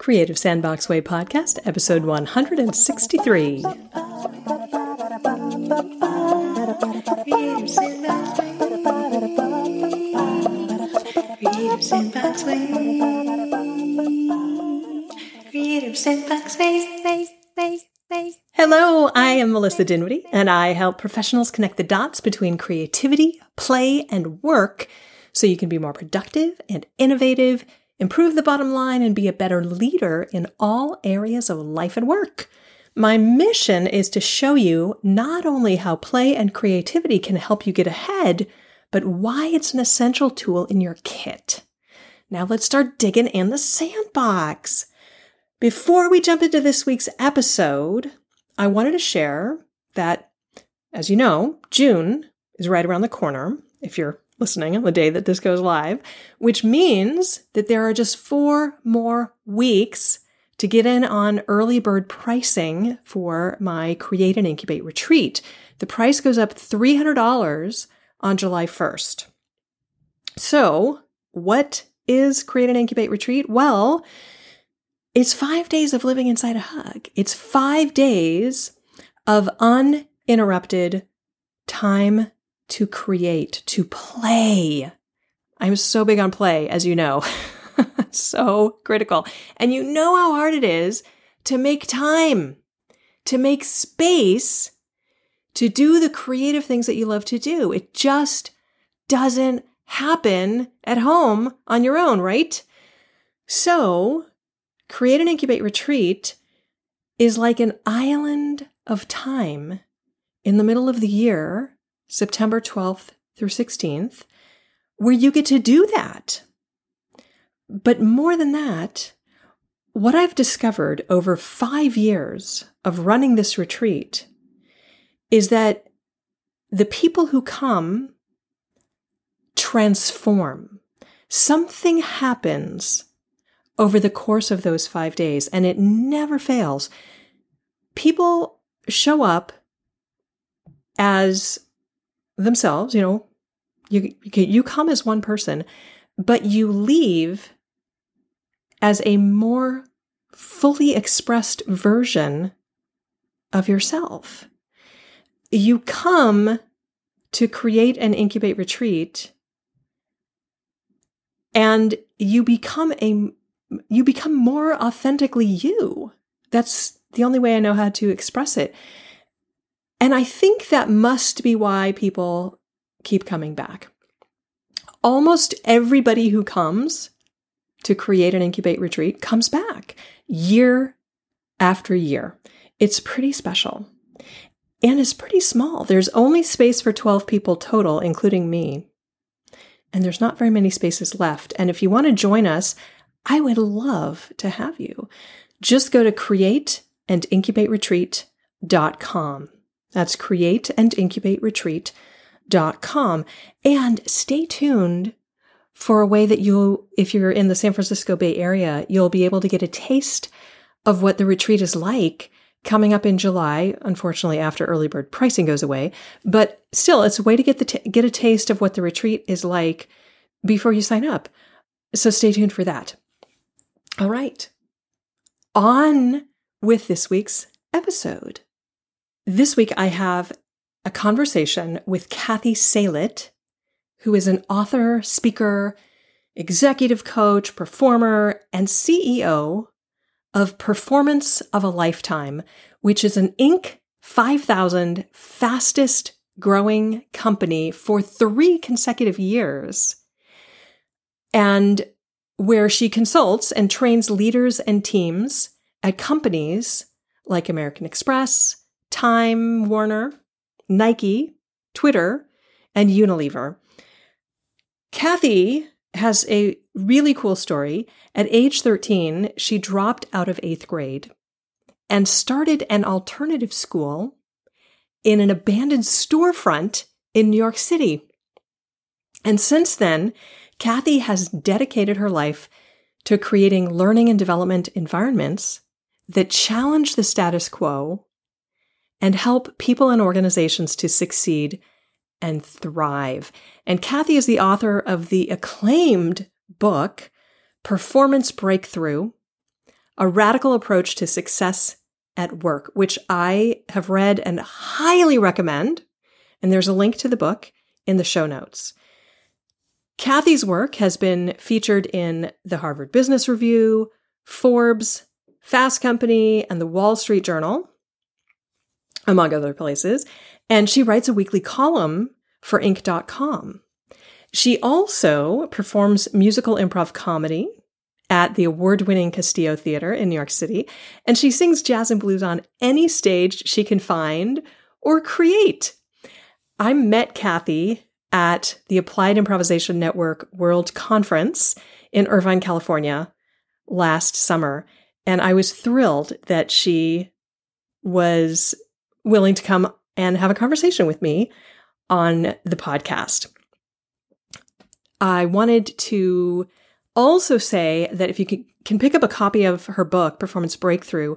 Creative Sandbox Way podcast, episode 163. Creative Sandbox Way. Creative Sandbox Way, way, way, way. Hello, I am Melissa Dinwiddie, and I help professionals connect the dots between creativity, play, and work so you can be more productive and innovative improve the bottom line, and be a better leader in all areas of life and work. My mission is to show you not only how play and creativity can help you get ahead, but why it's an essential tool in your kit. Now let's start digging in the sandbox. Before we jump into this week's episode, I wanted to share that, as you know, June is right around the corner. If you're listening on the day that this goes live, which means that there are just four more weeks to get in on early bird pricing for my Create and Incubate retreat. The price goes up $300 on July 1st. So, what is Create and Incubate retreat? Well, it's five days of living inside a hug. It's five days of uninterrupted time to create, to play. I'm so big on play, as you know. so critical. And you know how hard it is to make time, to make space to do the creative things that you love to do. It just doesn't happen at home on your own, right? So, create and incubate retreat is like an island of time in the middle of the year September 12th through 16th, where you get to do that. But more than that, what I've discovered over five years of running this retreat is that the people who come transform. Something happens over the course of those five days, and it never fails. People show up as themselves, you know, you, you come as one person, but you leave as a more fully expressed version of yourself. You come to create and incubate retreat and you become a you become more authentically you. That's the only way I know how to express it. And I think that must be why people keep coming back. Almost everybody who comes to create an incubate retreat comes back year after year. It's pretty special. And it's pretty small. There's only space for 12 people total, including me. And there's not very many spaces left. And if you want to join us, I would love to have you. Just go to createandincubateretreat.com. That's createandincubateretreat.com. And stay tuned for a way that you, if you're in the San Francisco Bay Area, you'll be able to get a taste of what the retreat is like coming up in July, unfortunately after early bird pricing goes away, but still it's a way to get the t- get a taste of what the retreat is like before you sign up. So stay tuned for that. All right. On with this week's episode. This week, I have a conversation with Cathy Salit, who is an author, speaker, executive coach, performer, and CEO of Performance of a Lifetime, which is an Inc. 5000 fastest growing company for three consecutive years. And where she consults and trains leaders and teams at companies like American Express, Time Warner, Nike, Twitter, and Unilever. Cathy has a really cool story. At age 13, she dropped out of eighth grade and started an alternative school in an abandoned storefront in New York City. And since then, Cathy has dedicated her life to creating learning and development environments that challenge the status quo and help people and organizations to succeed and thrive. And Cathy is the author of the acclaimed book, Performance Breakthrough A Radical Approach to Success at Work, which I have read and highly recommend. And there's a link to the book in the show notes. Cathy's work has been featured in the Harvard Business Review, Forbes, Fast Company, and the Wall Street Journal, among other places. And she writes a weekly column for Inc.com. She also performs musical improv comedy at the award winning Castillo Theater in New York City, and she sings jazz and blues on any stage she can find or create. I met Cathy at the Applied Improvisation Network World Conference in Irvine, California last summer, and I was thrilled that she was willing to come and have a conversation with me on the podcast. I wanted to also say that if you can, pick up a copy of her book, Performance Breakthrough,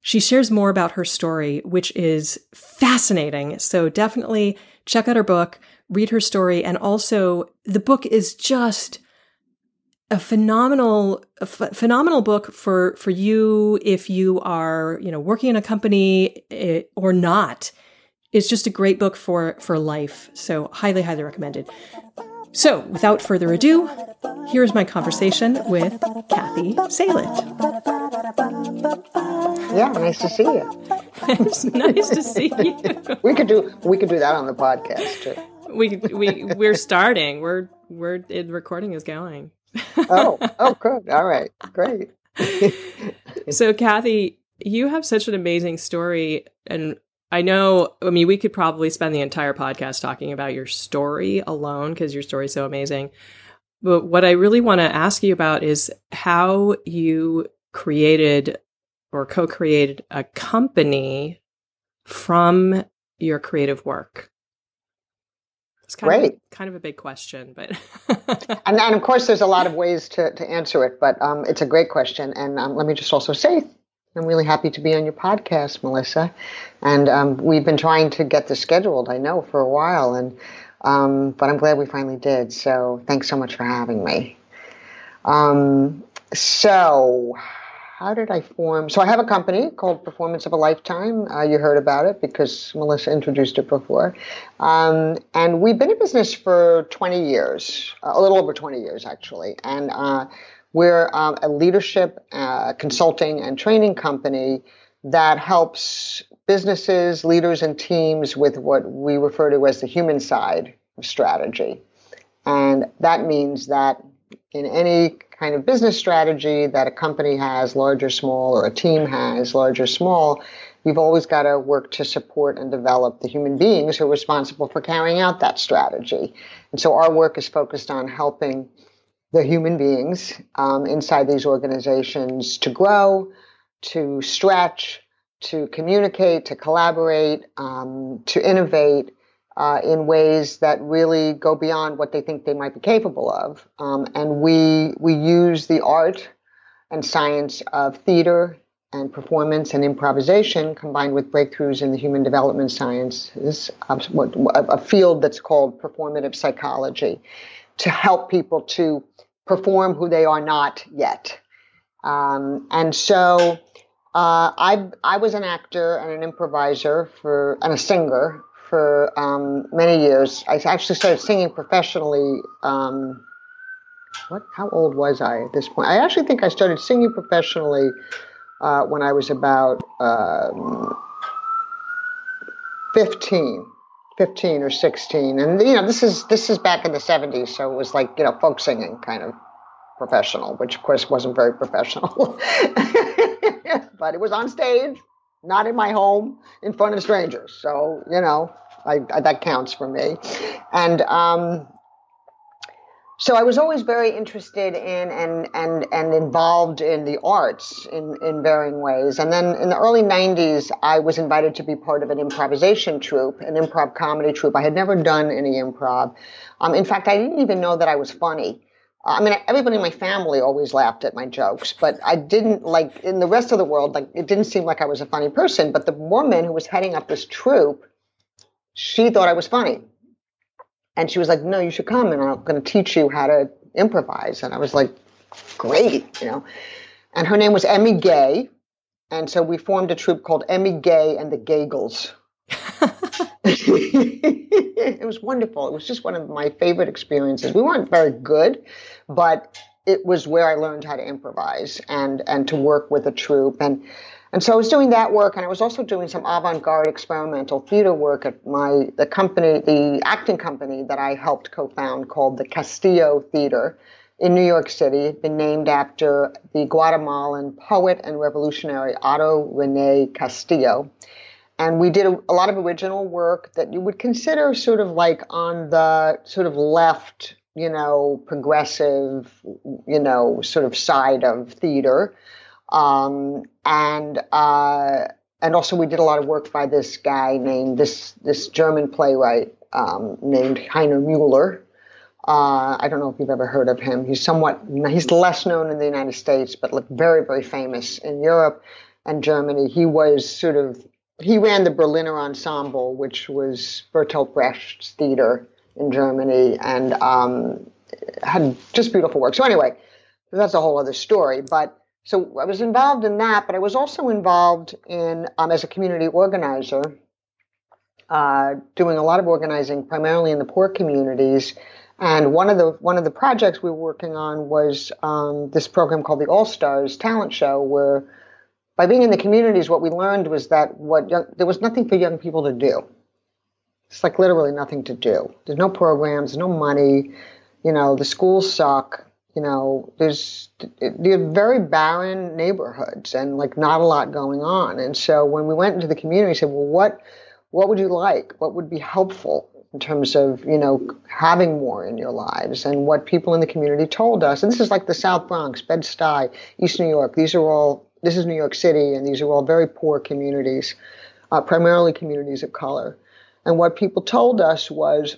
she shares more about her story, which is fascinating. So definitely check out her book, read her story, and also the book is just a phenomenal a f- phenomenal book for for you if you are you know working in a company eh, or not it's just a great book for for life so highly highly recommended so, without further ado, here's my conversation with Cathy Salit. Yeah, nice to see you. it's nice to see you. we could do we could do that on the podcast too. We we we're starting. We're we're the recording is going. Oh, oh, good. All right, great. so, Cathy, you have such an amazing story, and I know, I mean, we could probably spend the entire podcast talking about your story alone because your story is so amazing. But what I really want to ask you about is how you created or co created a company from your creative work. It's kind Great. Of, kind of a big question, but and, and of course, there's a lot of ways to, to answer it, but um, it's a great question. And um, let me just also say I'm really happy to be on your podcast, Melissa. And um, we've been trying to get this scheduled, I know, for a while. And um, but I'm glad we finally did. So thanks so much for having me. Um, so how did I form? So I have a company called Performance of a Lifetime. Uh, you heard about it because Melissa introduced it before. Um, and we've been in business for 20 years, a little over 20 years actually. And uh, we're um, a leadership uh, consulting and training company that helps businesses, leaders, and teams with what we refer to as the human side of strategy. And that means that in any kind of business strategy that a company has, large or small, or a team has, large or small, you've always got to work to support and develop the human beings who are responsible for carrying out that strategy. And so our work is focused on helping the human beings um, inside these organizations to grow, to stretch, to communicate, to collaborate, um, to innovate uh, in ways that really go beyond what they think they might be capable of. Um, and we we use the art and science of theater and performance and improvisation combined with breakthroughs in the human development sciences, a field that's called performative psychology, to help people to perform who they are not yet. Um, and so uh, I I was an actor and an improviser for and a singer for um, many years. I actually started singing professionally. Um, what? How old was I at this point? I actually think I started singing professionally uh, when I was about um, fifteen. 15 or 16 and you know this is this is back in the 70s so it was like you know folk singing kind of professional which of course wasn't very professional but it was on stage not in my home in front of strangers so you know I, I, that counts for me and um, so I was always very interested in and and and involved in the arts in in varying ways. And then in the early '90s, I was invited to be part of an improvisation troupe, an improv comedy troupe. I had never done any improv. Um, in fact, I didn't even know that I was funny. I mean, everybody in my family always laughed at my jokes, but I didn't like in the rest of the world. Like, it didn't seem like I was a funny person. But the woman who was heading up this troupe, she thought I was funny. And she was like, no, you should come and I'm going to teach you how to improvise. And I was like, great, you know. and her name was Emmy Gay. And so we formed a troupe called Emmy Gay and the Gaygles. it was wonderful. It was just one of my favorite experiences. We weren't very good, but it was where I learned how to improvise and and to work with a troupe and and so I was doing that work and I was also doing some avant-garde experimental theater work at my the company the acting company that I helped co-found called the Castillo Theater in New York City. It had been named after the Guatemalan poet and revolutionary Otto Rene Castillo. And we did a, a lot of original work that you would consider sort of like on the sort of left you know, progressive, you know, sort of side of theater. Um, and uh, and also we did a lot of work by this guy named this this German playwright um, named Heiner Mueller. Uh, I don't know if you've ever heard of him. He's somewhat he's less known in the United States, but like very very famous in Europe and Germany. He was sort of he ran the Berliner Ensemble, which was Bertolt Brecht's theater in Germany and um, had just beautiful work. So anyway, that's a whole other story. But so I was involved in that, but I was also involved in um, as a community organizer, uh, doing a lot of organizing, primarily in the poor communities. And one of the one of the projects we were working on was um, this program called the All Stars Talent Show, where by being in the communities, what we learned was that what young, there was nothing for young people to do. It's like literally nothing to do. There's no programs, no money. You know, the schools suck. You know, there's they're very barren neighborhoods and like not a lot going on. And so when we went into the community, we said, well, what what would you like? What would be helpful in terms of you know having more in your lives? And what people in the community told us. And this is like the South Bronx, Bed Stuy, East New York. These are all. This is New York City, and these are all very poor communities, uh, primarily communities of color. And what people told us was,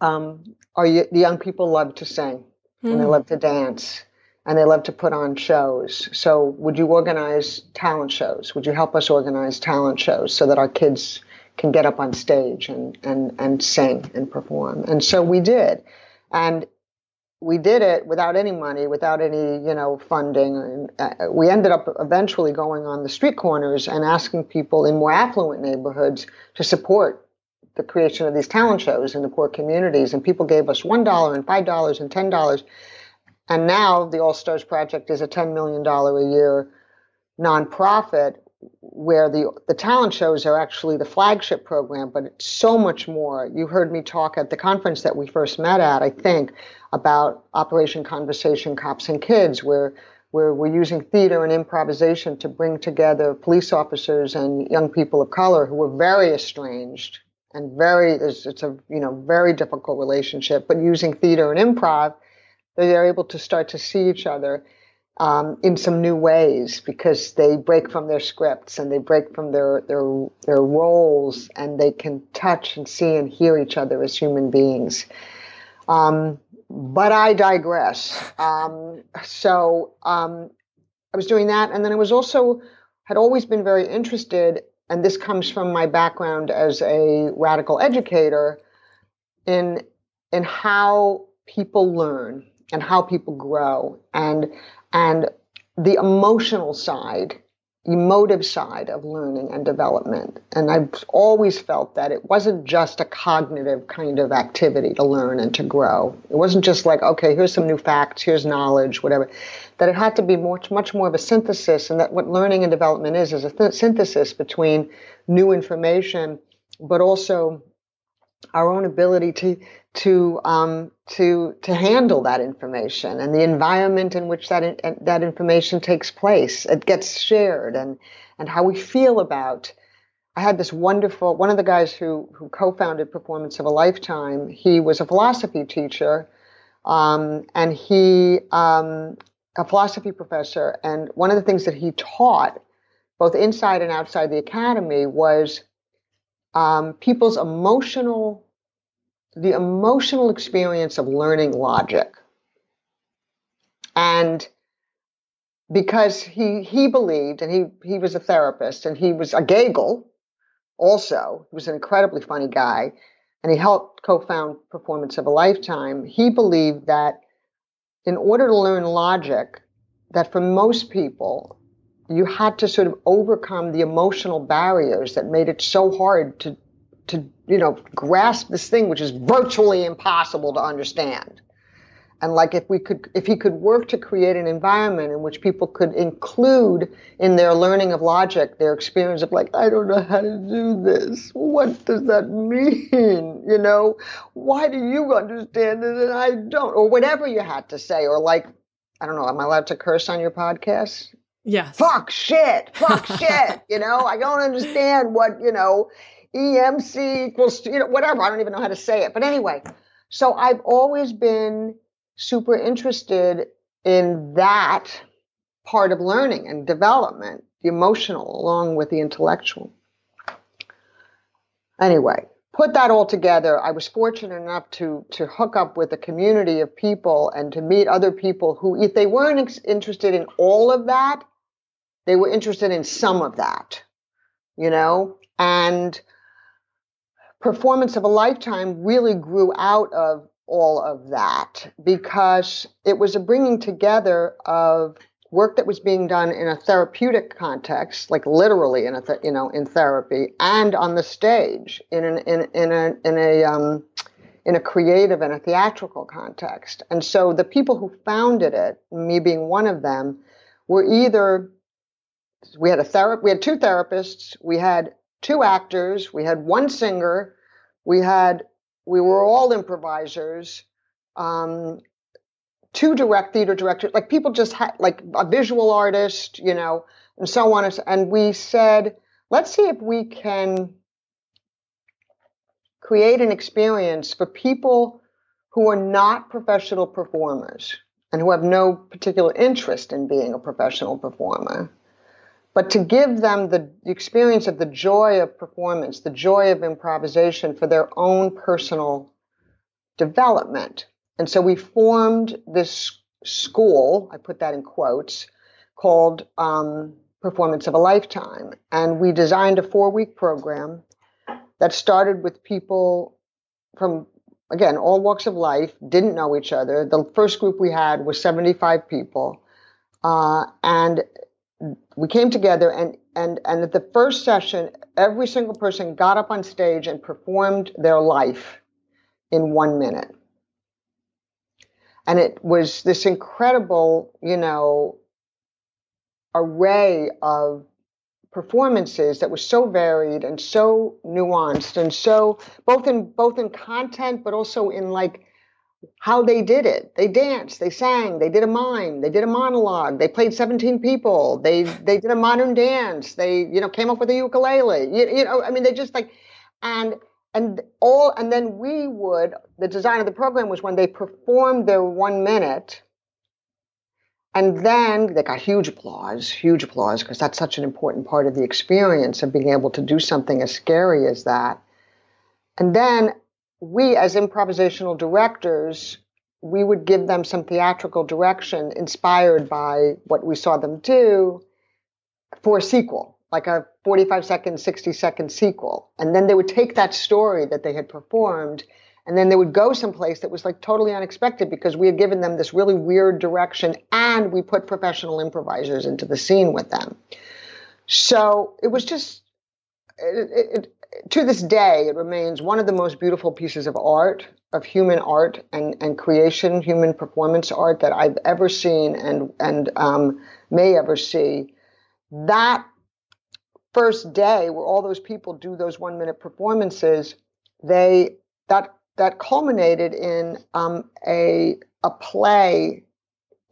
um, are you, the young people love to sing mm. and they hmm. love to dance and they love to put on shows. So would you organize talent shows? Would you help us organize talent shows so that our kids can get up on stage and, and, and sing and perform? And so we did. And we did it without any money, without any, you know, funding. Uh, we ended up eventually going on the street corners and asking people in more affluent neighborhoods to support the creation of these talent shows in the poor communities. And people gave us one dollar and five dollars and ten dollars. And now the All Stars Project is a ten million dollar a year nonprofit where the the talent shows are actually the flagship program, but it's so much more. You heard me talk at the conference that we first met at, I think, about Operation Conversation Cops and Kids, where where we're using theater and improvisation to bring together police officers and young people of color who are very estranged and very it's, it's a you know very difficult relationship, but using theater and improv, they're able to start to see each other um, in some new ways because they break from their scripts and they break from their, their their roles and they can touch and see and hear each other as human beings. Um, but I digress. Um, so um, I was doing that, and then I was also had always been very interested, and this comes from my background as a radical educator in in how people learn and how people grow and and the emotional side, emotive side of learning and development. And I've always felt that it wasn't just a cognitive kind of activity to learn and to grow. It wasn't just like, okay, here's some new facts, here's knowledge, whatever. That it had to be much, much more of a synthesis, and that what learning and development is is a th- synthesis between new information, but also our own ability to to um, to to handle that information and the environment in which that in, that information takes place. It gets shared and and how we feel about. I had this wonderful one of the guys who who co-founded Performance of a Lifetime. He was a philosophy teacher, um, and he um, a philosophy professor. And one of the things that he taught, both inside and outside the academy, was um, people's emotional the emotional experience of learning logic. And because he he believed, and he he was a therapist, and he was a Gagel, also. He was an incredibly funny guy, and he helped co-found Performance of a Lifetime. He believed that in order to learn logic, that for most people, you had to sort of overcome the emotional barriers that made it so hard to to you know grasp this thing which is virtually impossible to understand. And like if we could if he could work to create an environment in which people could include in their learning of logic their experience of like i don't know how to do this. What does that mean? You know? Why do you understand it and i don't? Or whatever you had to say. Or like i don't know am i allowed to curse on your podcast yes. Fuck shit. Fuck shit. You know i don't understand what you know emc equals you know whatever. I don't even know how to say it. But anyway so i've always been super interested in that part of learning and development, the emotional along with the intellectual. Anyway, put that all together. I was fortunate enough to to hook up with a community of people and to meet other people who, if they weren't ex- interested in all of that, they were interested in some of that, you know, and performance of a lifetime really grew out of all of that because it was a bringing together of work that was being done in a therapeutic context, like literally in a th- you know in therapy, and on the stage in an in in a in a um, in a creative and a theatrical context. And so the people who founded it, me being one of them, were either we had a therapist, we had two therapists, we had two actors, we had one singer, we had we were all improvisers. Um, two direct theater directors, like people just had, like a visual artist, you know, and so on. And we said, let's see if we can create an experience for people who are not professional performers and who have no particular interest in being a professional performer but to give them the experience of the joy of performance, the joy of improvisation for their own personal development. And so we formed this school, I put that in quotes, called um, Performance of a Lifetime. And we designed a four week program that started with people from, again, all walks of life, didn't know each other. The first group we had was 75 people. Uh, and we came together and and and at the first session every single person got up on stage and performed their life in 1 minute. And it was this incredible you know array of performances that was so varied and so nuanced and so both in both in content but also in like how they did it. They danced, they sang, they did a mime, they did a monologue, they played 17 people, they they did a modern dance, they you know came up with a ukulele. You, you know, I mean, they just like and and all and then we would the design of the program was when they performed their one minute and then they got huge applause huge applause because that's such an important part of the experience of being able to do something as scary as that and then we as improvisational directors we would give them some theatrical direction inspired by what we saw them do for a sequel like a 45 second 60 second sequel. And then they would take that story that they had performed and then they would go someplace that was like totally unexpected because we had given them this really weird direction and we put professional improvisers into the scene with them. So it was just it, it, to this day, it remains one of the most beautiful pieces of art, of human art and, and creation, human performance art that I've ever seen and, and um, may ever see. That first day where all those people do those one minute performances, they that that culminated in um, a a play,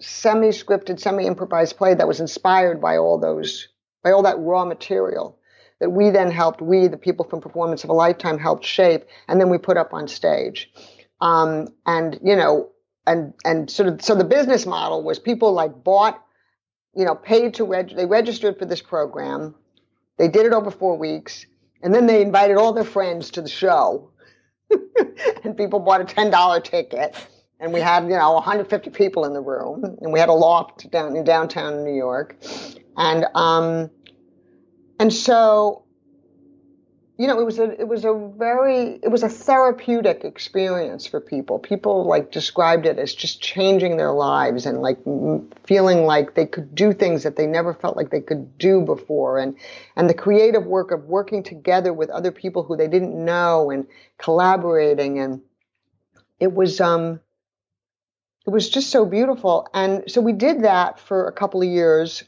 semi scripted, semi improvised play that was inspired by all those by all that raw material that we then helped, we, the people from Performance of a Lifetime, helped shape, and then we put up on stage. Um, and, you know, and, and sort of, so the business model was people like bought, you know, paid to, reg- they registered for this program. They did it over four weeks. And then they invited all their friends to the show. and people bought a $10 ticket. And we had, you know, 150 people in the room. And we had a loft down in downtown New York. And, um, and so you know, it was a it was a very it was a therapeutic experience for people. People like described it as just changing their lives and like feeling like they could do things that they never felt like they could do before, and and the creative work of working together with other people who they didn't know and collaborating and it was um it was just so beautiful. And so we did that for a couple of years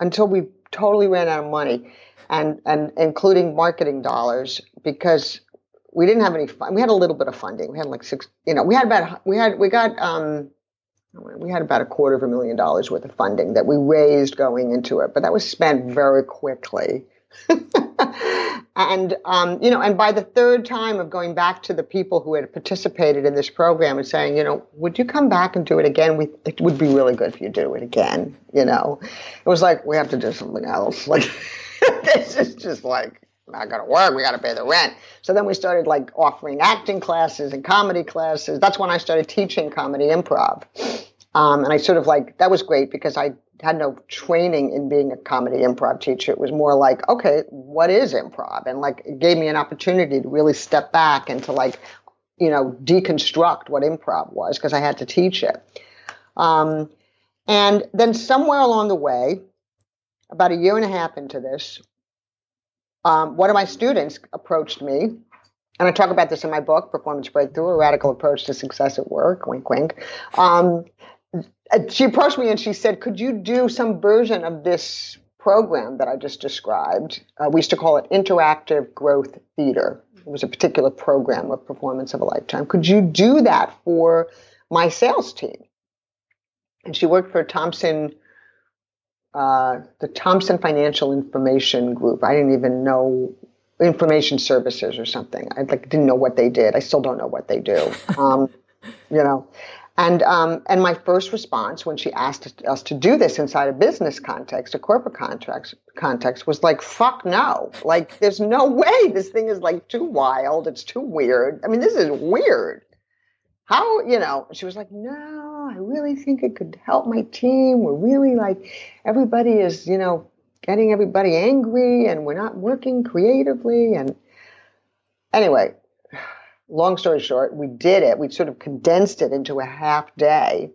until we totally ran out of money and and including marketing dollars because we didn't have any fun. We had a little bit of funding. We had like six, you know, we had about we had we got um we had about a quarter of a million dollars worth of funding that we raised going into it, but that was spent very quickly. and um, you know, and by the third time of going back to the people who had participated in this program and saying, you know, would you come back and do it again? We it would be really good if you do it again. You know, it was like we have to do something else. Like this is just like not going to work. We got to pay the rent. So then we started like offering acting classes and comedy classes. That's when I started teaching comedy improv. Um, and I sort of like, that was great because I had no training in being a comedy improv teacher. It was more like, okay, what is improv? And like, it gave me an opportunity to really step back and to like, you know, deconstruct what improv was because I had to teach it. Um, and then somewhere along the way, about a year and a half into this, um, one of my students approached me, and I talk about this in my book, Performance Breakthrough: A Radical Approach to Success at Work. Wink, wink. Um, she approached me and she said, "Could you do some version of this program that I just described? Uh, we used to call it interactive growth theater. It was a particular program of performance of a lifetime. Could you do that for my sales team?" And she worked for Thomson, uh, the Thomson Financial Information Group. I didn't even know information services or something. I like didn't know what they did. I still don't know what they do. Um, you know, and um, and my first response when she asked us to do this inside a business context, a corporate context context, was like, "Fuck no! Like, there's no way this thing is like too wild. It's too weird. I mean, this is weird. How you know?" She was like, "No." I really think it could help my team. We're really like, everybody is, you know, getting everybody angry and we're not working creatively. And anyway, long story short, we did it. We sort of condensed it into a half day.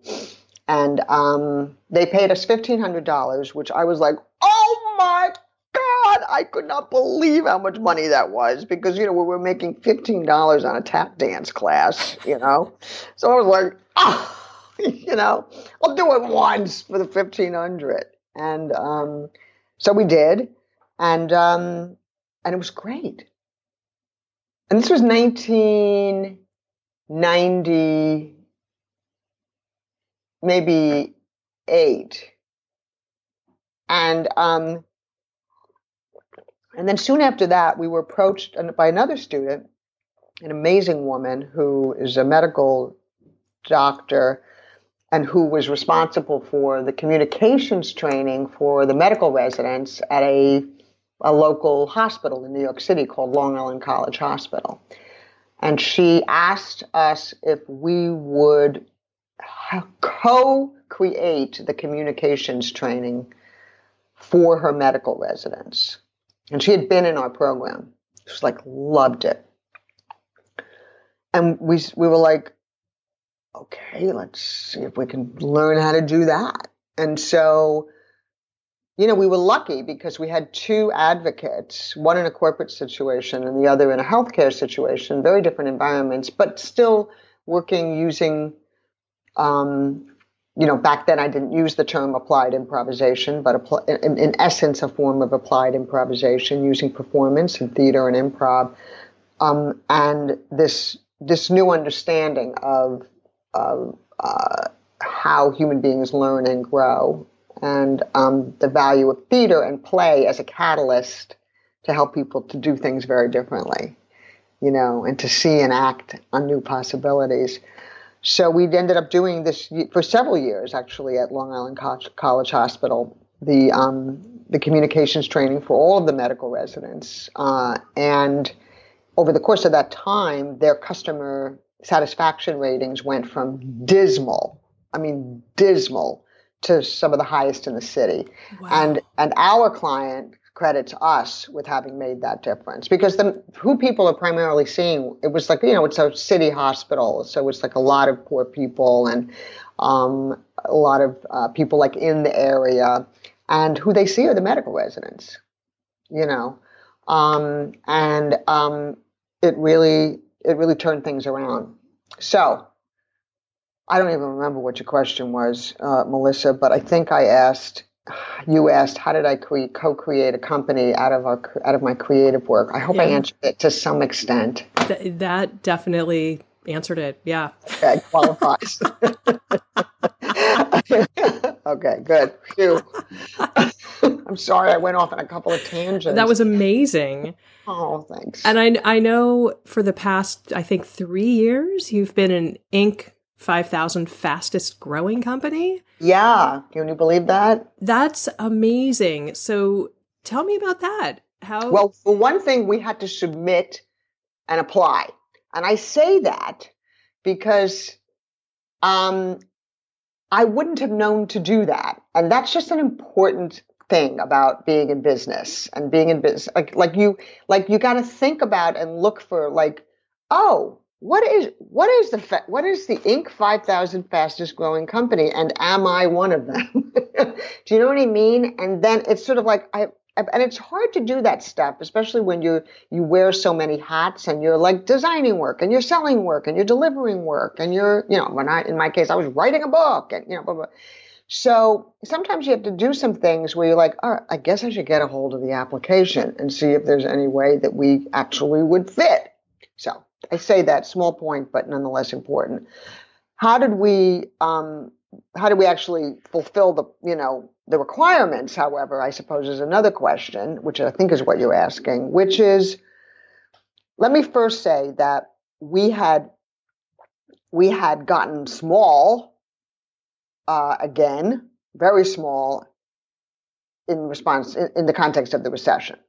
And um, they paid us $1,500, which I was like, oh my God, I could not believe how much money that was because, you know, we were making $15 on a tap dance class, you know? So I was like, oh you know, I'll do it once for the 1500. And um, so we did. And, um, and it was great. And this was 1990, maybe eight. And, um, and then soon after that, we were approached by another student, an amazing woman who is a medical doctor and who was responsible for the communications training for the medical residents at a, a local hospital in New York City called Long Island College Hospital. And she asked us if we would co create the communications training for her medical residents. And she had been in our program. She was like, loved it. And we, we were like, okay, let's see if we can learn how to do that. And so, you know, we were lucky because we had two advocates, one in a corporate situation and the other in a healthcare situation, very different environments, but still working using, um, you know, back then I didn't use the term applied improvisation, but in, in essence, a form of applied improvisation using performance and theater and improv. Um, and this this new understanding of of uh, how human beings learn and grow, and um, the value of theater and play as a catalyst to help people to do things very differently, you know, and to see and act on new possibilities. So we ended up doing this for several years, actually, at Long Island College Hospital. The um, the communications training for all of the medical residents, uh, and over the course of that time, their customer satisfaction ratings went from dismal, I mean, dismal, to some of the highest in the city. Wow. And and our client credits us with having made that difference because the who people are primarily seeing it was like you know it's a city hospital so it's like a lot of poor people and um, a lot of uh, people like in the area and who they see are the medical residents you know um, and um, it really it really turned things around so I don't even remember what your question was, uh, Melissa, but I think I asked you asked how did I create, co-create a company out of our out of my creative work. I hope yeah. I answered it to some extent. Th- that definitely answered it. Yeah, okay, qualifies. okay, good. Phew. I'm sorry I went off on a couple of tangents. That was amazing. Oh, thanks. And I I know for the past I think three years you've been an Inc. 5,000 fastest growing company. Yeah. Can you believe that? That's amazing. So tell me about that. How? Well, for one thing, we had to submit and apply. And I say that because um, I wouldn't have known to do that. And that's just an important thing about being in business and being in business. Like, like you, like you got to think about and look for like, oh, what is what is the fa- what is the Inc. 5000 fastest growing company and am I one of them? do you know what I mean? And then it's sort of like I and it's hard to do that stuff, especially when you you wear so many hats and you're like designing work and you're selling work and you're delivering work and you're you know when I in my case I was writing a book and you know blah, blah. so sometimes you have to do some things where you're like, all right, I guess I should get a hold of the application and see if there's any way that we actually would fit. So I say that small point, but nonetheless important. How did we um, how do we actually fulfill the you know the requirements? However, I suppose is another question, which I think is what you're asking, which is let me first say that we had we had gotten small uh, again, very small in response in, in the context of the recession.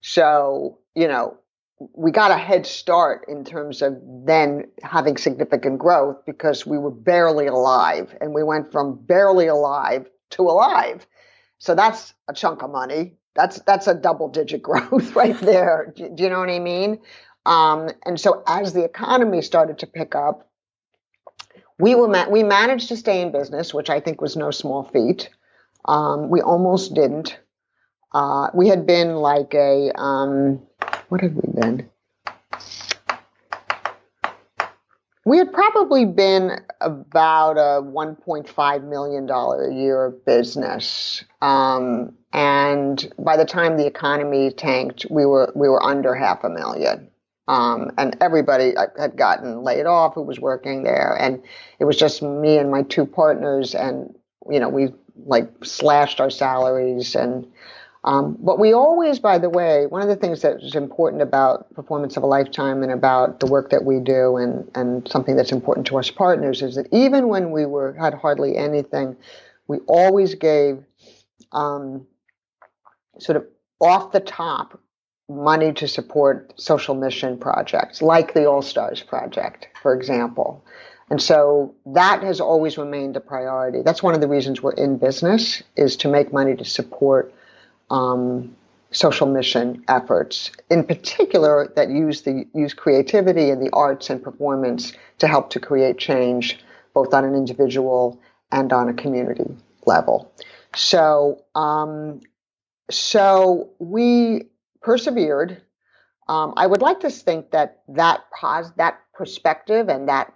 So you know we got a head start in terms of then having significant growth because we were barely alive and we went from barely alive to alive. So that's a chunk of money. That's that's a double digit growth right there. do, do, you know what I mean? Um, and so as the economy started to pick up, we were ma- we managed to stay in business, which I think was no small feat. Um, we almost didn't. Uh, we had been like a um, what had we been? We had probably been about a $1.5 million a year business. Um, and by the time the economy tanked, we were, we were under half a million. Um, and everybody uh, had gotten laid off who was working there. And it was just me and my two partners. And, you know, we like slashed our salaries and, um, but we always, by the way, one of the things that is important about performance of a lifetime and about the work that we do, and and something that's important to us partners, is that even when we were had hardly anything, we always gave um, sort of off the top money to support social mission projects, like the All Stars Project, for example. And so that has always remained a priority. That's one of the reasons we're in business is to make money to support um, social mission efforts, in particular that use the use creativity and the arts and performance to help to create change, both on an individual and on a community level. So, um, so we persevered. Um, I would like to think that that pos- that perspective and that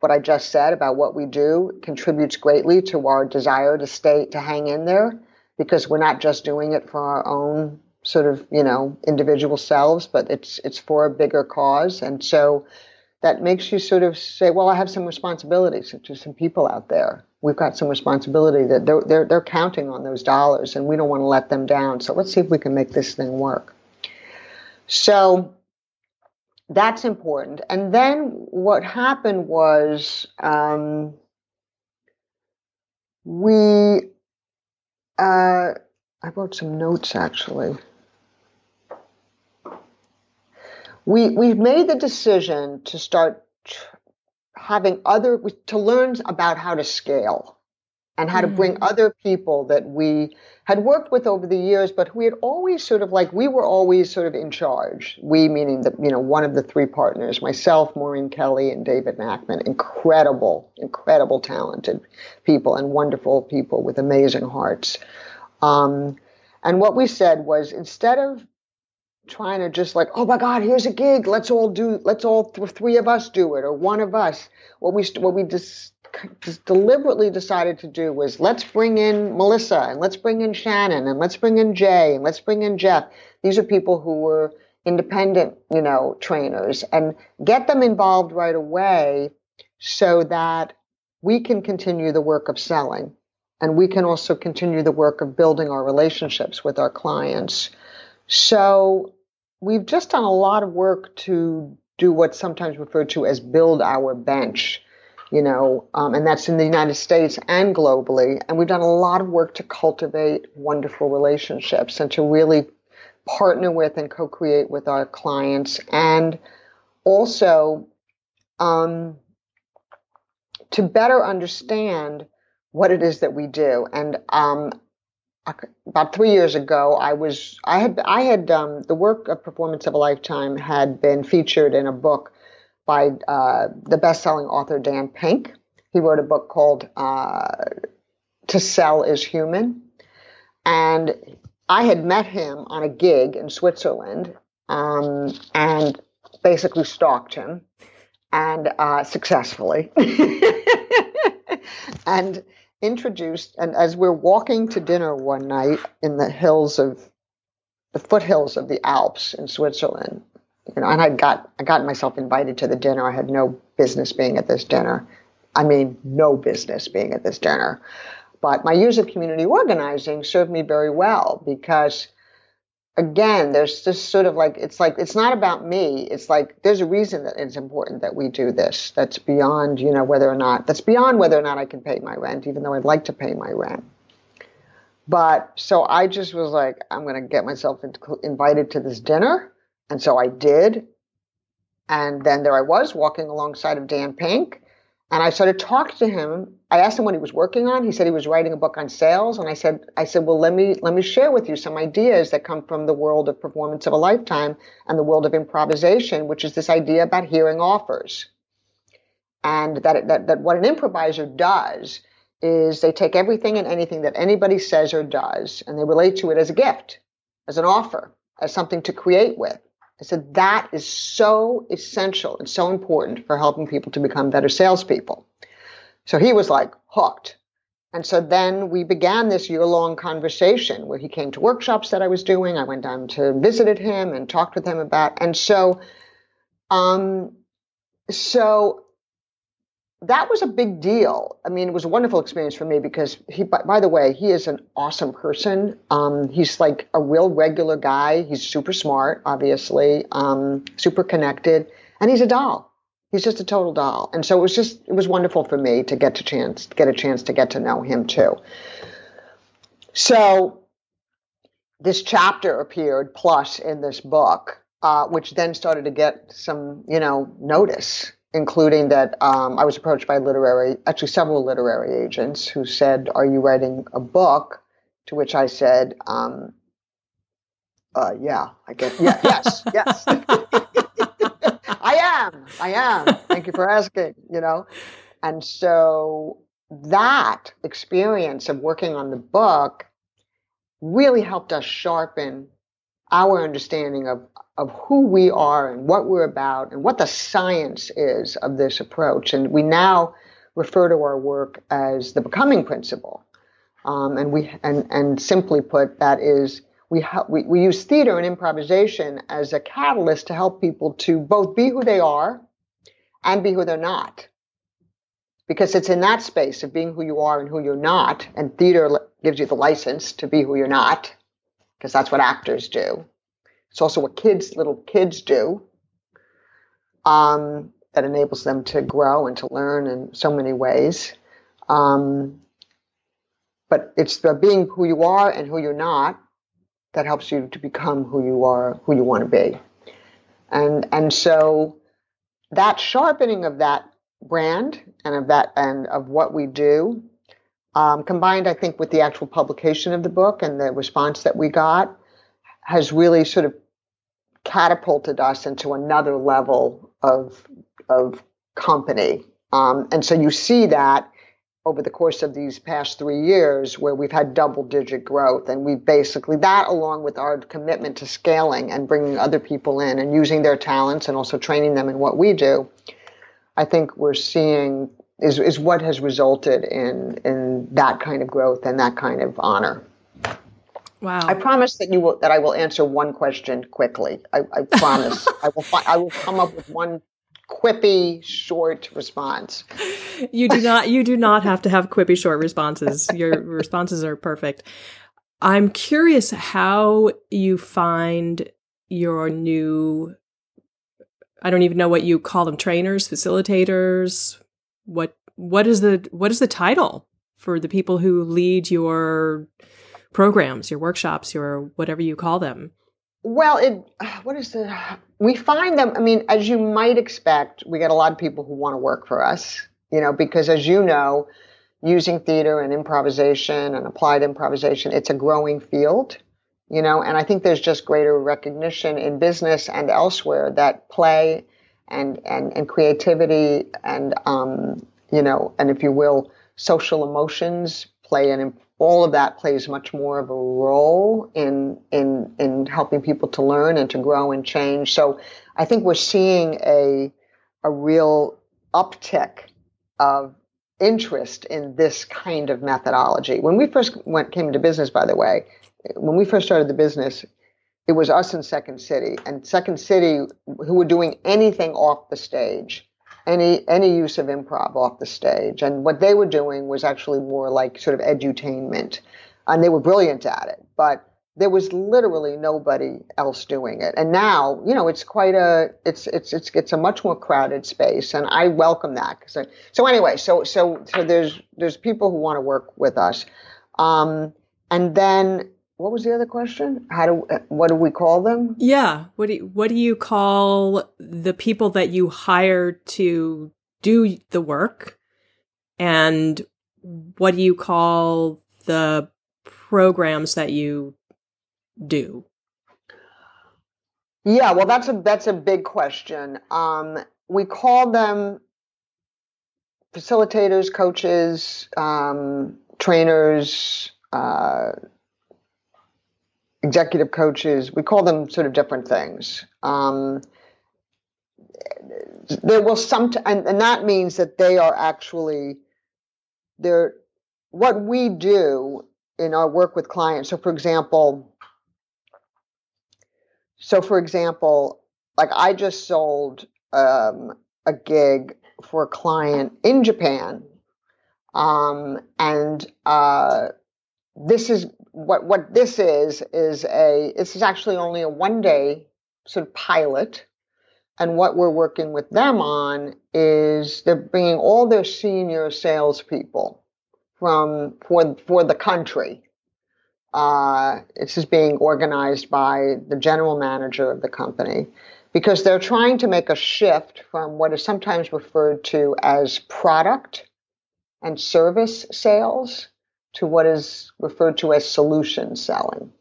what I just said about what we do contributes greatly to our desire to stay to hang in there because we're not just doing it for our own sort of you know individual selves but it's it's for a bigger cause. And so that makes you sort of say well i have some responsibilities to some people out there. We've got some responsibility that they're, they're, they're counting on those dollars and we don't want to let them down. So let's see if we can make this thing work. So that's important. And then what happened was um, we uh, I wrote some notes actually. We we've made the decision to start having other to learn about how to scale and how to bring mm. other people that we had worked with over the years, but we had always sort of like we were always sort of in charge. We meaning that you know one of the three partners, myself, Maureen Kelly, and David Nackman. incredible, incredible, talented people and wonderful people with amazing hearts. Um, and what we said was instead of trying to just like, oh my God, here's a gig, let's all do, let's all th- three of us do it, or one of us. What we what we just deliberately decided to do was let's bring in Melissa and let's bring in Shannon and let's bring in Jay and let's bring in Jeff. These are people who were independent, you know, trainers and get them involved right away so that we can continue the work of selling and we can also continue the work of building our relationships with our clients. So we've just done a lot of work to do what's sometimes referred to as build our bench you know, um, and that's in the United States and globally. And we've done a lot of work to cultivate wonderful relationships and to really partner with and co-create with our clients, and also um, to better understand what it is that we do. And um, about three years ago, I was I had I had um, the work of Performance of a Lifetime had been featured in a book by uh, the best-selling author Dan Pink. He wrote a book called uh, "To Sell Is Human," and I had met him on a gig in Switzerland um, and basically stalked him and uh, successfully and introduced and as we're walking to dinner one night in the hills of the foothills of the Alps in Switzerland you know, and I got I got myself invited to the dinner. I had no business being at this dinner. I mean, no business being at this dinner. But my years of community organizing served me very well because again, there's this sort of like it's like it's not about me. It's like there's a reason that it's important that we do this. That's beyond, you know, whether or not that's beyond whether or not I can pay my rent, even though I'd like to pay my rent. But so I just was like, I'm going to get myself invited to this dinner and so I did. And then there I was walking alongside of Dan Pink. And I started talking to him. I asked him what he was working on. He said he was writing a book on sales. And I said, I said, well, let me let me share with you some ideas that come from the world of performance of a lifetime and the world of improvisation, which is this idea about hearing offers. And that, that, that what an improviser does is they take everything and anything that anybody says or does and they relate to it as a gift, as an offer, as something to create with. I said, that is so essential and so important for helping people to become better salespeople. So he was like hooked. And so then we began this year long conversation where he came to workshops that I was doing. I went down to visited him and talked with him about, and so, um, so that was a big deal. I mean, it was a wonderful experience for me because he, by, by the way, he is an awesome person. Um, he's like a real regular guy. He's super smart, obviously, um, super connected, and he's a doll. He's just a total doll. And so it was just, it was wonderful for me to get to chance, get a chance to get to know him too. So this chapter appeared plus in this book, uh, which then started to get some, you know, notice including that um, I was approached by literary, actually several literary agents who said, "Are you writing a book?" To which I said, um, uh, "Yeah, I guess. Yeah, yes, yes, I am. I am. Thank you for asking. You know." And so that experience of working on the book really helped us sharpen our understanding of of who we are and what we're about and what the science is of this approach. And we now refer to our work as the becoming principle. Um, and we and and simply put, that is we, we we use theater and improvisation as a catalyst to help people to both be who they are and be who they're not. Because it's in that space of being who you are and who you're not, and theater gives you the license to be who you're not, because that's what actors do. It's also what kids, little kids do. Um, that enables them to grow and to learn in so many ways. Um, but it's the being who you are and who you're not that helps you to become who you are, who you want to be. And and so that sharpening of that brand and of that and of what we do um, combined, I think, with the actual publication of the book and the response that we got, has really sort of catapulted us into another level of of company. Um, and so you see that over the course of these past three years where we've had double digit growth and we've basically that along with our commitment to scaling and bringing other people in and using their talents and also training them in what we do i think we're seeing is, is what has resulted in in that kind of growth and that kind of honor Wow. I promise that you will that I will answer one question quickly. I, I promise. I will fi- I will come up with one quippy short response. You do not you do not have to have quippy short responses. Your responses are perfect. I'm curious how you find your new I don't even know what you call them trainers, facilitators. What what is the what is the title for the people who lead your programs, your workshops, your whatever you call them? Well, it what is the we find them. I mean, as you might expect, we get a lot of people who want to work for us. You know, because as you know, using theater and improvisation and applied improvisation, it's a growing field. You know, and I think there's just greater recognition in business and elsewhere that play and and and creativity and um, you know, and if you will, social emotions play an all of that plays much more of a role in in in helping people to learn and to grow and change. So I think we're seeing a a real uptick of interest in this kind of methodology. When we first went came into business, by the way, when we first started the business, it was us in Second City, and Second City who were doing anything off the stage any any use of improv off the stage. And what they were doing was actually more like sort of edutainment, and they were brilliant at it. But there was literally nobody else doing it. And now, you know, it's quite a it's it's it's it's a much more crowded space, and I welcome that. So so anyway, so so so there's there's people who want to work with us, um, and then what was the other question? How do what do we call them? Yeah, what do you, what do you call the people that you hire to do the work, and what do you call the programs that you do? Yeah, well, that's a that's a big question. Um, we call them facilitators, coaches, um, trainers. Uh, executive coaches, we call them sort of different things. Um, there will some, and, and that means that they are actually, they're, what we do in our work with clients. So, for example, so for example, like I just sold um, a gig for a client in Japan, um, and uh, this is what what this is is a this is actually only a one day sort of pilot and what we're working with them on is they're bringing all their senior salespeople from for for the country. Uh, this is being organized by the general manager of the company because they're trying to make a shift from what is sometimes referred to as product and service sales to what is referred to as solution selling.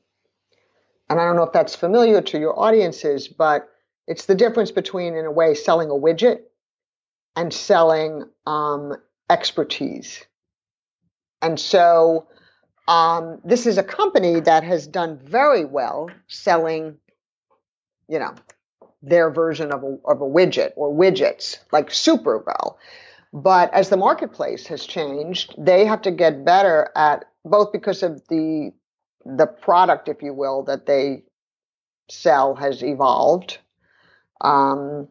And I don't know if that's familiar to your audiences, but it's the difference between, in a way, selling a widget and selling um, expertise. And so um, this is a company that has done very well selling, you know, their version of a, of a widget or widgets, like super well. But as the marketplace has changed, they have to get better at both because of the the product, if you will, that they sell has evolved. Um,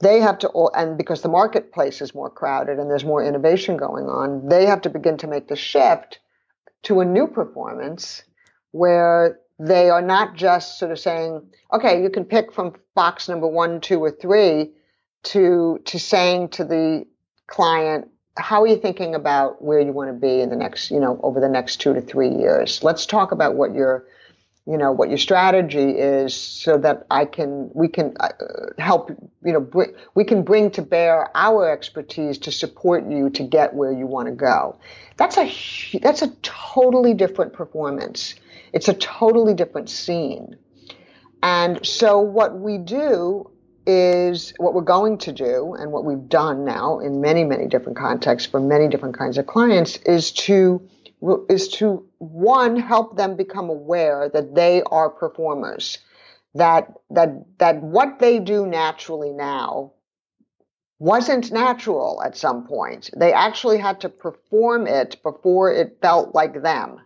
they have to, and because the marketplace is more crowded and there's more innovation going on, they have to begin to make the shift to a new performance where they are not just sort of saying, okay, you can pick from box number one, two, or three, to to saying to the client, how are you thinking about where you want to be in the next, you know, over the next two to three years? Let's talk about what your you know what your strategy is so that i can we can uh, help you know br- we can bring to bear our expertise to support you to get where you want to go. That's a that's a totally different performance. It's a totally different scene. And so what we do is what we're going to do and what we've done now in many many different contexts for many different kinds of clients is to is to one help them become aware that they are performers that that that what they do naturally now wasn't natural at some point. They actually had to perform it before it felt like them.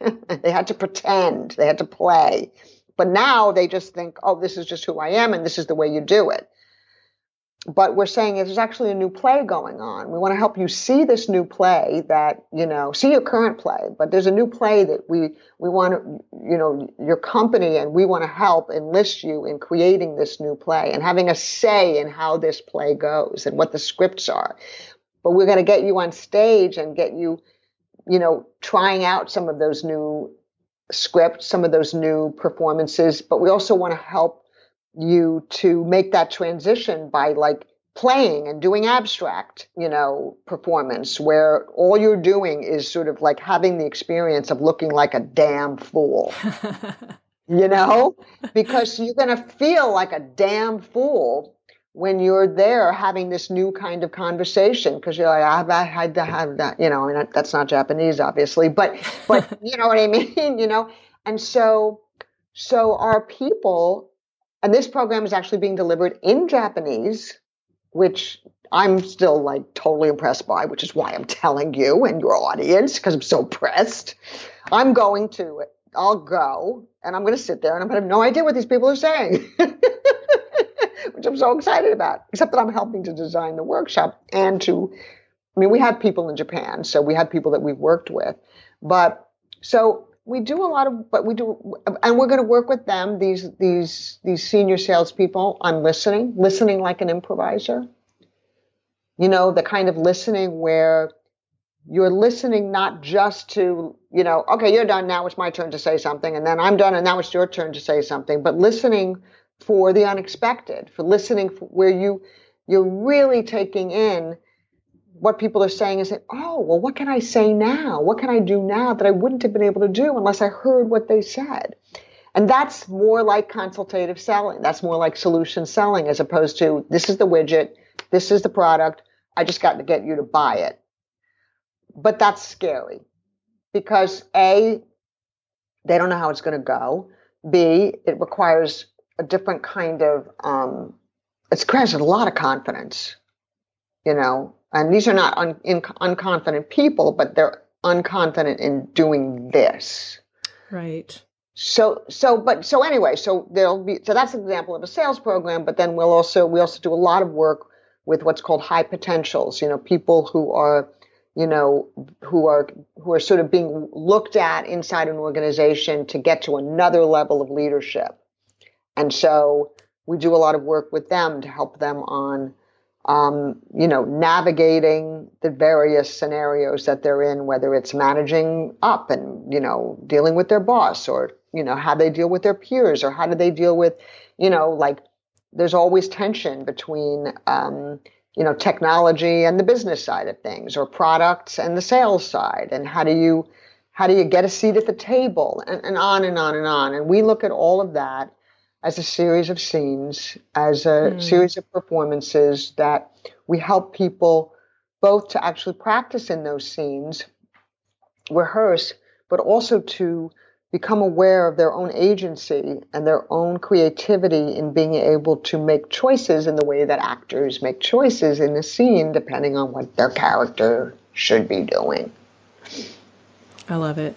They had to pretend. They had to play but now they just think oh this is just who i am and this is the way you do it but we're saying there's actually a new play going on. We want to help you see this new play that, you know, see your current play, but there's a new play that we, we want to, you know, your company and we want to help enlist you in creating this new play and having a say in how this play goes and what the scripts are. But we're going to get you on stage and get you, you know, trying out some of those new scripts, some of those new performances, but we also want to help you to make that transition by like playing and doing abstract, you know, performance where all you're doing is sort of like having the experience of looking like a damn fool. you know, because you're going to feel like a damn fool when you're there having this new kind of conversation because you're like ah, I had to have that you know I mean that's not Japanese obviously but but you know what I mean you know? And so so our people and this program is actually being delivered in Japanese, which I'm still like totally impressed by, which is why I'm telling you and your audience because I'm so impressed. I'm going to, I'll go and I'm going to sit there and I'm going to have no idea what these people are saying, which I'm so excited about, except that I'm helping to design the workshop and to, I mean, we have people in Japan, so we have people that we've worked with. But so we do a lot of, but we do, and we're going to work with them. These these these senior salespeople on listening, listening like an improviser. You know, the kind of listening where you're listening not just to, you know, okay, you're done. Now it's my turn to say something, and then I'm done, and now it's your turn to say something. But listening for the unexpected, for listening for where you you're really taking in what people are saying and that, oh, well, what can I say now? What can I do now that I wouldn't have been able to do unless I heard what they said? And that's more like consultative selling. That's more like solution selling as opposed to this is the widget, this is the product, I just got to get you to buy it. But that's scary because A, they don't know how it's going to go. B, it requires a different kind of, um, it requires a lot of confidence, you know, and these are not un, in, unconfident people, but they're unconfident in doing this. Right. So, so, but so anyway, so there'll be, so that's an example of a sales program, but then we'll also, we also do a lot of work with what's called high potentials, you know, people who are, you know, who are, who are sort of being looked at inside an organization to get to another level of leadership. And so we do a lot of work with them to help them on, um, you know, navigating the various scenarios that they're in, whether it's managing up and, you know, dealing with their boss or, you know, how they deal with their peers or how do they deal with, you know, like there's always tension between, um, you know, technology and the business side of things or products and the sales side. And how do you, how do you get a seat at the table and, and on and on and on. And we look at all of that as a series of scenes, as a mm. series of performances that we help people both to actually practice in those scenes, rehearse, but also to become aware of their own agency and their own creativity in being able to make choices in the way that actors make choices in the scene, depending on what their character should be doing. I love it.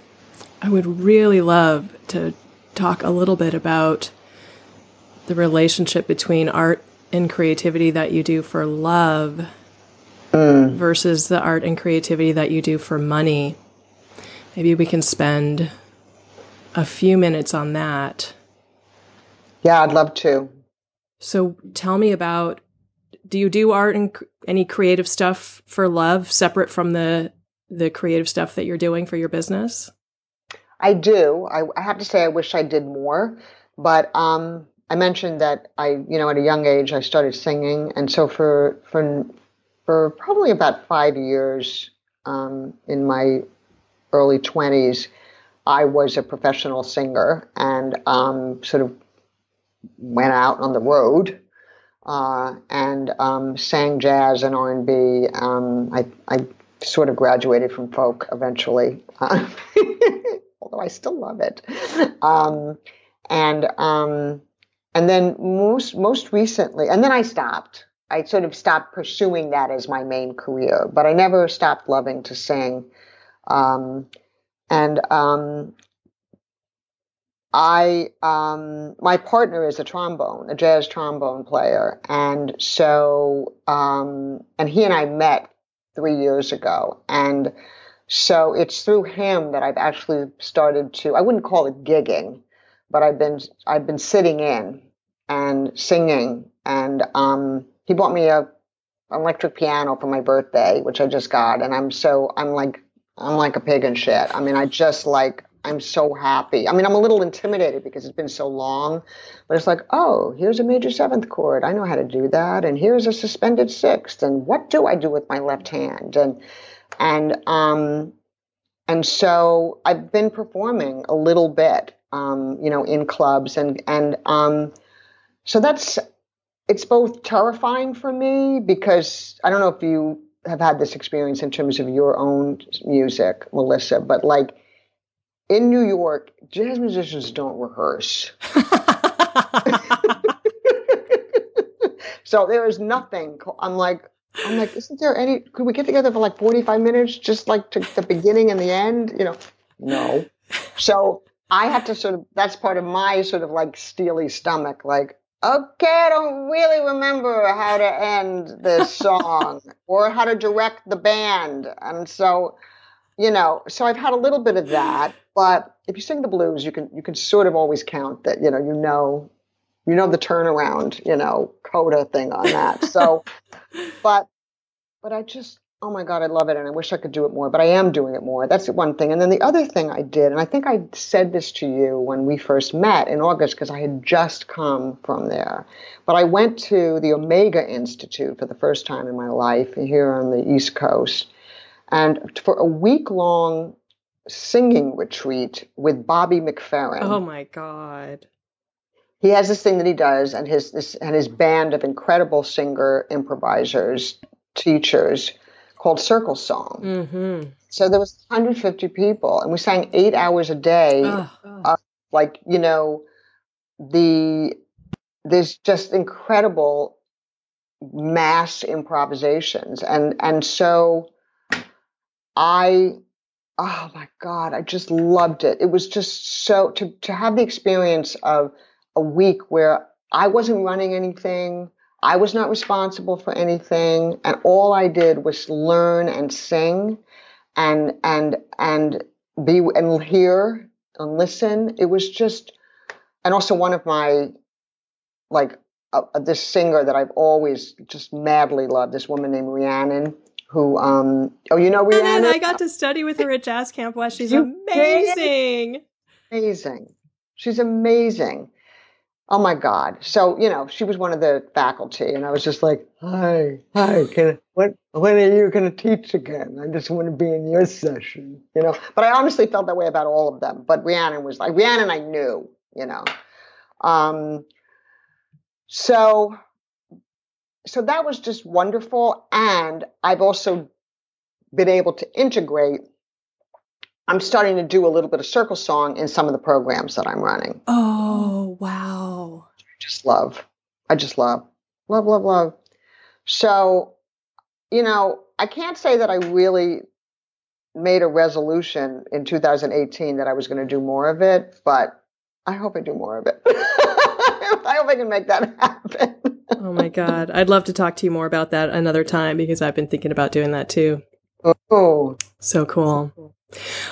I would really love to talk a little bit about the relationship between art and creativity that you do for love mm. versus the art and creativity that you do for money. Maybe we can spend a few minutes on that. Yeah, I'd love to. So tell me about do you do art and any creative stuff for love separate from the the creative stuff that you're doing for your business? I do. I, I, have to say, I wish I did more. But um, I mentioned that I, you know, at a young age, I started singing, and so for for for probably about five years um, in my early twenties, I was a professional singer and um, sort of went out on the road uh, and um, sang jazz and R and B. Um, I, I sort of graduated from folk eventually, uh, although I still love it. Um, and um, and then most most recently, and then I stopped. I sort of stopped pursuing that as my main career, but I never stopped loving to sing. Um, and um, I, um, my partner is a trombone, a jazz trombone player, and so, um, and he and I met three years ago, and so it's through him that I've actually started to. I wouldn't call it gigging, but I've been I've been sitting in and singing, and um, he bought me a electric piano for my birthday, which I just got, and I'm so I'm like I'm like a pig in shit. I mean, I just like I'm so happy. I mean, I'm a little intimidated because it's been so long, but it's like, oh, here's a major seventh chord. I know how to do that, and here's a suspended sixth, and what do I do with my left hand? And and um and so I've been performing a little bit, um, you know, in clubs, and and um, so that's it's both terrifying for me because I don't know if you have had this experience in terms of your own music, Melissa, but like in New York, jazz musicians don't rehearse. so there is nothing. I'm like, I'm like, isn't there any? Could we get together for like 45 minutes, just like to the beginning and the end? You know, no. So I had to sort of. That's part of my sort of like steely stomach. Like, okay, I don't really remember how to end this song or how to direct the band, and so you know, so I've had a little bit of that, but if you sing the blues, you can you can sort of always count that, you know, you know you know the turnaround, you know, coda thing on that. So but but I just oh my god, I love it and I wish I could do it more, but I am doing it more. That's one thing. And then the other thing I did, and I think I said this to you when we first met in August because I had just come from there. But I went to the Omega Institute for the first time in my life here on the East Coast and for a week long singing retreat with Bobby McFerrin. Oh my God. He has this thing that he does, and his this and his band of incredible singer improvisers, teachers, called Circle Song. Mm-hmm. So there was 150 people, and we sang eight hours a day. Oh, oh. like you know, the there's just incredible mass improvisations, and and so I oh my god, I just loved it. It was just so to to have the experience of a week where I wasn't running anything, I was not responsible for anything, and all I did was learn and sing and and and be and hear and listen. It was just and also one of my like uh, this singer that I've always just madly loved, this woman named Rhiannon who um oh you know Rhiannon? I got to study with her at jazz camp west. She's amazing. Amazing. She's amazing. Oh my God. So, you know, she was one of the faculty and I was just like, hi, hi, can when are you gonna teach again? I just want to be in your session, you know. But I honestly felt that way about all of them. But Rhiannon was like Rhiannon I knew, you know. Um so so that was just wonderful. And I've also been able to integrate. I'm starting to do a little bit of circle song in some of the programs that I'm running. Oh, wow. I just love. I just love. Love, love, love. So, you know, I can't say that I really made a resolution in 2018 that I was going to do more of it, but I hope I do more of it. I hope I can make that happen oh my god, I'd love to talk to you more about that another time because I've been thinking about doing that too. Oh, so cool.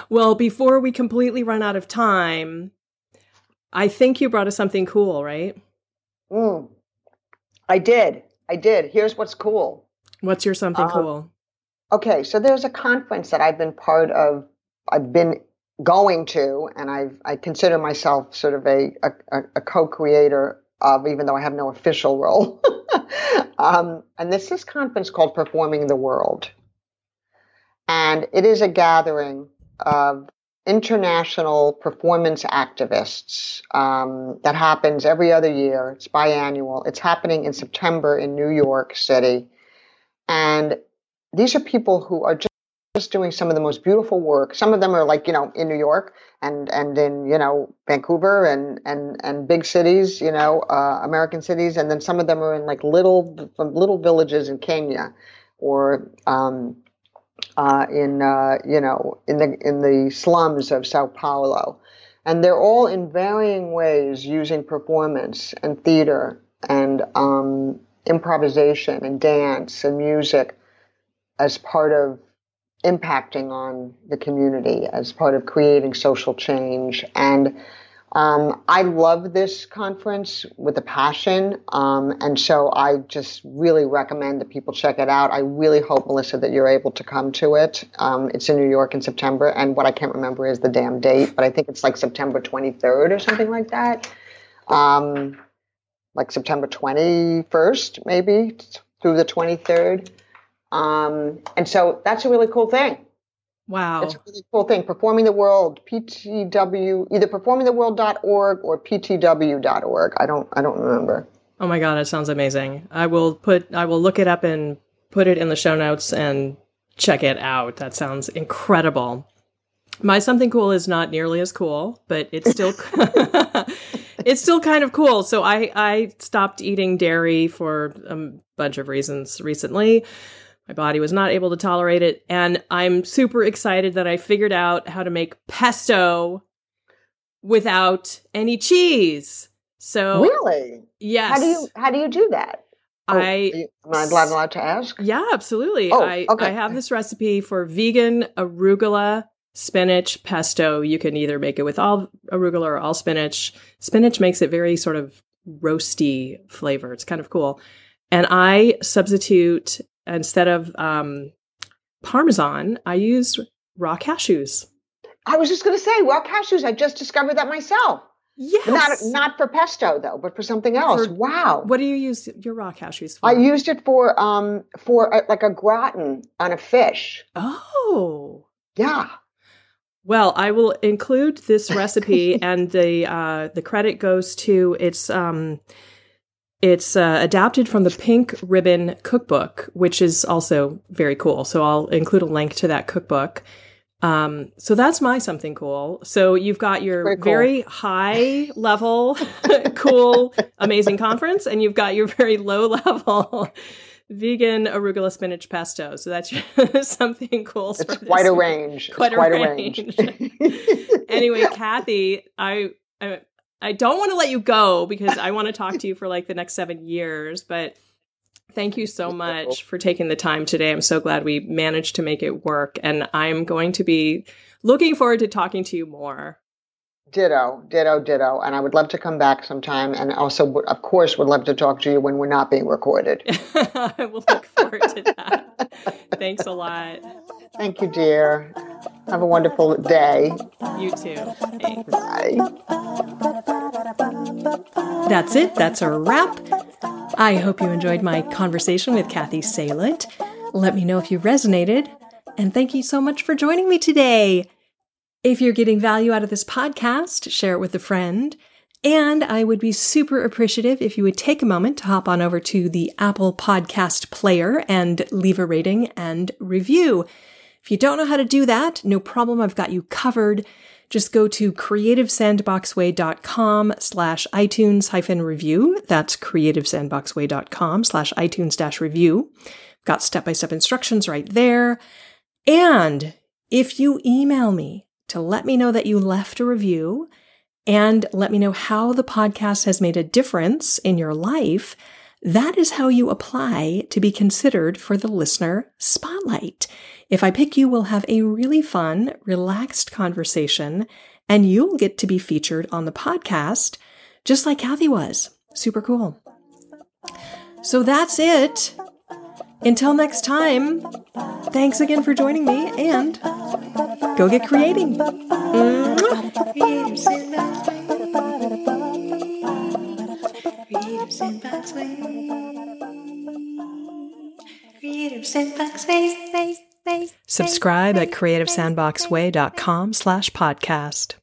Well, before we completely run out of time, I think you brought us something cool, right? Mm. I did. I did. Here's what's cool. What's your something um, cool? Okay, so there's a conference that I've been part of. I've been going to, and I've I consider myself sort of a a, a co-creator of, even though I have no official role. um, and this is conference called Performing the World, and it is a gathering of international performance activists um, that happens every other year. It's biannual. It's happening in September in New York City, and these are people who are just just doing some of the most beautiful work. Some of them are like, you know, in New York and, and in, you know, Vancouver and, and, and big cities, you know, uh, American cities. And then some of them are in like little, from little villages in Kenya or, um, uh, in, uh, you know, in the, in the slums of Sao Paulo. And they're all in varying ways using performance and theater and, um, improvisation and dance and music as part of impacting on the community as part of creating social change. And um, I love this conference with a passion. Um, and so I just really recommend that people check it out. I really hope, Melissa, that you're able to come to it. Um, it's in New York in September. And what I can't remember is the damn date, but I think it's like September 23rd or something like that. Um, like September 21st, maybe through the 23rd. Um, and so that's a really cool thing. Wow. It's a really cool thing. Performing the World, PTW, either performingtheworld.org or ptw.org. I don't, I don't remember. Oh my God, it sounds amazing. I will put, I will look it up and put it in the show notes and check it out. That sounds incredible. My something cool is not nearly as cool, but it's still, it's still kind of cool. So I, I stopped eating dairy for a bunch of reasons recently. My body was not able to tolerate it. And I'm super excited that I figured out how to make pesto without any cheese. So really, yes. How do you how do you do that? Oh, I am I allowed, allowed to ask? Yeah, absolutely. Oh, I okay. I have this recipe for vegan arugula spinach pesto. You can either make it with all arugula or all spinach. Spinach makes it very sort of roasty flavor. It's kind of cool. And I substitute instead of um, parmesan, I use raw cashews. I was just going to say raw cashews. I just discovered that myself. Yes. Not not for pesto though, but for something else. For- wow. What do you use your raw cashews for? I used it for um for a, like a gratin on a fish. oh. Yeah. Well, I will include this recipe, and the uh, the credit goes to it's um, it's uh, adapted from the Pink Ribbon Cookbook, which is also very cool. So I'll include a link to that cookbook. Um, so that's my something cool. So you've got your Very cool. very high level, cool, amazing conference, and you've got your very low level vegan arugula spinach pesto. So that's something cool. It's quite a range. It's Quite a quite a range. range. anyway, Cathy, I, I I don't want to let you go because I want to talk to you for like the next seven years. But thank you so much for taking the time today. I'm so glad we managed to make it work, and I'm going to be looking forward to talking to you more. Ditto, ditto, ditto. And I would love to come back sometime. And also, of course, would love to talk to you when we're not being recorded. I will look forward to that. Thanks a lot. Thank you, dear. Have a wonderful day. You too. Thanks. Bye. That's it. That's a wrap. I hope you enjoyed my conversation with Cathy Salit. Let me know if you resonated. And thank you so much for joining me today. If you're getting value out of this podcast, share it with a friend. And I would be super appreciative if you would take a moment to hop on over to the Apple Podcast Player and leave a rating and review. If you don't know how to do that, no problem. I've got you covered. Just go to creativesandboxway.com slash iTunes hyphen review. That's creativesandboxway.com slash iTunes dash review. Got step-by-step instructions right there. And if you email me to let me know that you left a review and let me know how the podcast has made a difference in your life, that is how you apply to be considered for the listener spotlight. If I pick you, we'll have a really fun, relaxed conversation, and you'll get to be featured on the podcast, just like Cathy was. Super cool. So that's it. Until next time, thanks again for joining me and go get creating. Subscribe at creativesandboxway.com slash podcast.